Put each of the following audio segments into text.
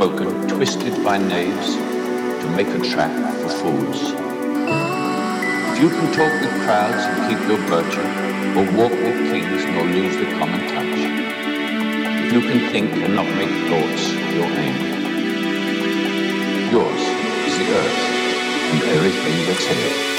spoken twisted by knaves to make a trap for fools. If you can talk with crowds and keep your virtue, or walk with kings nor lose the common touch. If you can think and not make thoughts your aim. Yours is the earth and everything that's in it.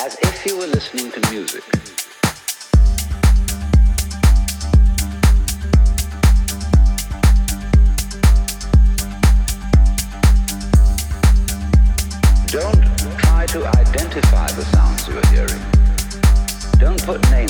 as if you were listening to music. Don't try to identify the sounds you are hearing. Don't put names.